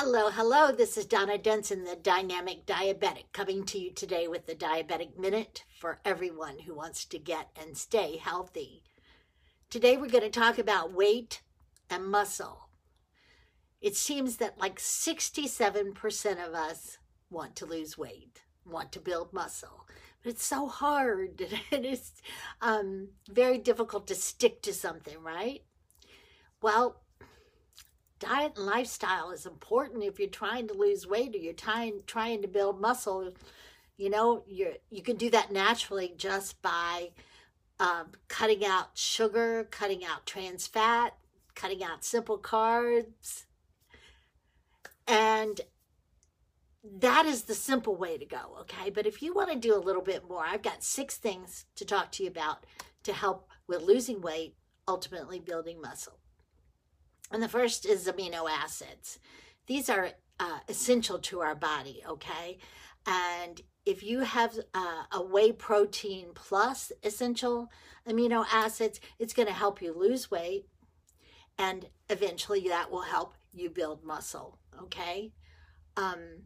Hello, hello. This is Donna Denson, the Dynamic Diabetic, coming to you today with the Diabetic Minute for everyone who wants to get and stay healthy. Today we're going to talk about weight and muscle. It seems that like 67% of us want to lose weight, want to build muscle. But it's so hard and it's um, very difficult to stick to something, right? Well, diet and lifestyle is important if you're trying to lose weight or you're trying trying to build muscle. You know you you can do that naturally just by um, cutting out sugar cutting out trans fat cutting out simple carbs. And that is the simple way to go okay? But if you want to do a little bit more i've got six things to talk to you about to help with losing weight ultimately building muscle and the first is amino acids. These are uh, essential to our body, okay? And if you have uh, a whey protein plus essential amino acids, it's going to help you lose weight. And eventually that will help you build muscle, okay? Um,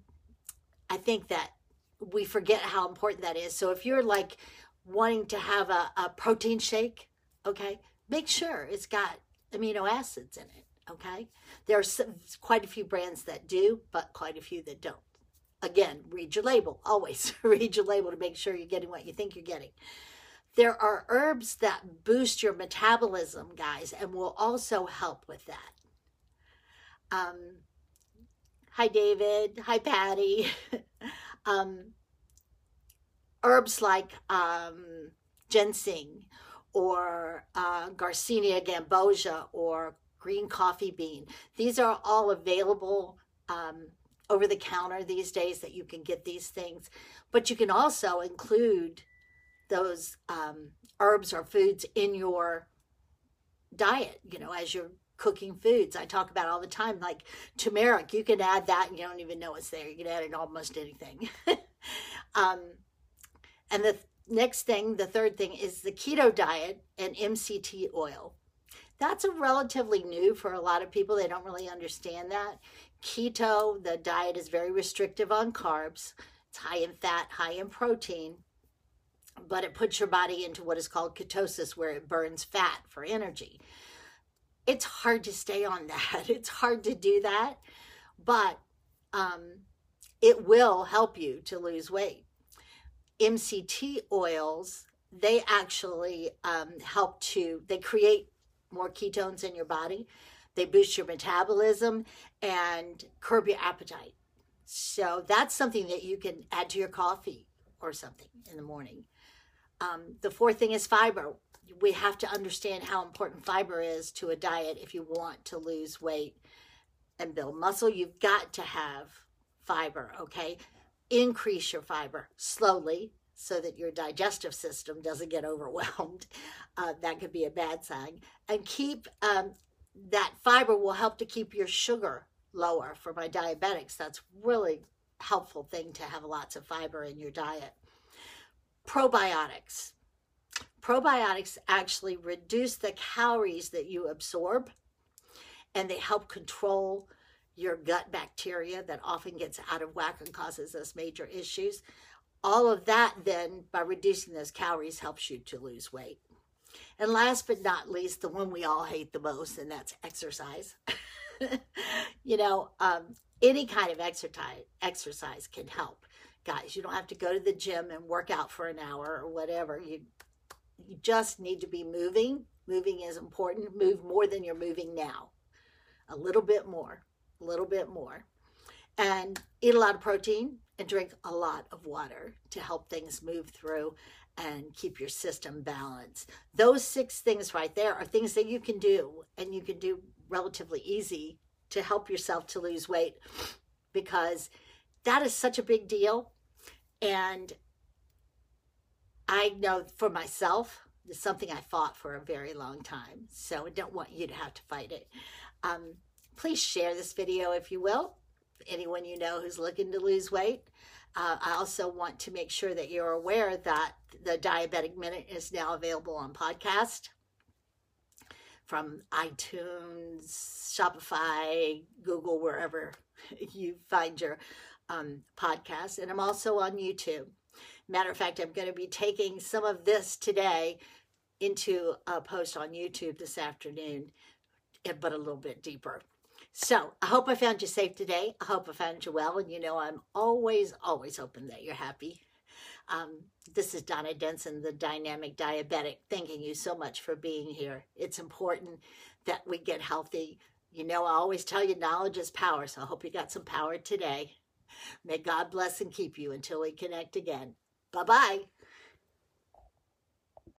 I think that we forget how important that is. So if you're like wanting to have a, a protein shake, okay, make sure it's got amino acids in it. Okay, there are some, quite a few brands that do, but quite a few that don't. Again, read your label. Always read your label to make sure you're getting what you think you're getting. There are herbs that boost your metabolism, guys, and will also help with that. Um, hi, David. Hi, Patty. um, herbs like um, ginseng or uh, Garcinia cambogia or green coffee bean. These are all available um, over the counter these days that you can get these things. But you can also include those um, herbs or foods in your diet, you know, as you're cooking foods. I talk about all the time, like turmeric. You can add that and you don't even know it's there. You can add it almost anything. um, and the next thing, the third thing, is the keto diet and MCT oil. That's a relatively new for a lot of people. They don't really understand that. Keto, the diet is very restrictive on carbs. It's high in fat, high in protein, but it puts your body into what is called ketosis, where it burns fat for energy. It's hard to stay on that. It's hard to do that, but um, it will help you to lose weight. MCT oils, they actually um, help to, they create more ketones in your body. They boost your metabolism and curb your appetite. So that's something that you can add to your coffee or something in the morning. Um, the fourth thing is fiber. We have to understand how important fiber is to a diet if you want to lose weight and build muscle. You've got to have fiber, okay? Increase your fiber slowly so that your digestive system doesn't get overwhelmed. Uh, that could be a bad sign. And keep um, that fiber will help to keep your sugar lower for my diabetics. That's really helpful thing to have lots of fiber in your diet. Probiotics. Probiotics actually reduce the calories that you absorb and they help control your gut bacteria that often gets out of whack and causes us major issues all of that then by reducing those calories helps you to lose weight. And last but not least the one we all hate the most and that's exercise. You know um, any kind of exercise exercise can help. Guys you don't have to go to the gym and work out for an hour or whatever. You you just need to be moving. Moving is important. Move more than you're moving now. A little bit more. A little bit more. And eat a lot of protein and drink a lot of water to help things move through and keep your system balanced. Those six things right there are things that you can do and you can do relatively easy to help yourself to lose weight because that is such a big deal. And I know for myself, it's something I fought for a very long time. So I don't want you to have to fight it. Um, please share this video if you will anyone you know who's looking to lose weight. Uh, I also want to make sure that you're aware that the Diabetic Minute is now available on podcast. from iTunes, Spotify, Google, wherever you find your um, podcast. And I'm also on YouTube. Matter of fact, I'm going to be taking some of this today into a post on YouTube this afternoon, eh, but a little bit deeper. So I hope I found you safe today. I hope I found you well. And you know, I'm always, always hoping that you're happy. Um, this is Donna Denson, the dynamic diabetic, thanking you so much for being here. It's important that we get healthy. You know, I always tell you knowledge is power, so I hope you got some power today. May God bless and keep you until we connect again. Bye bye.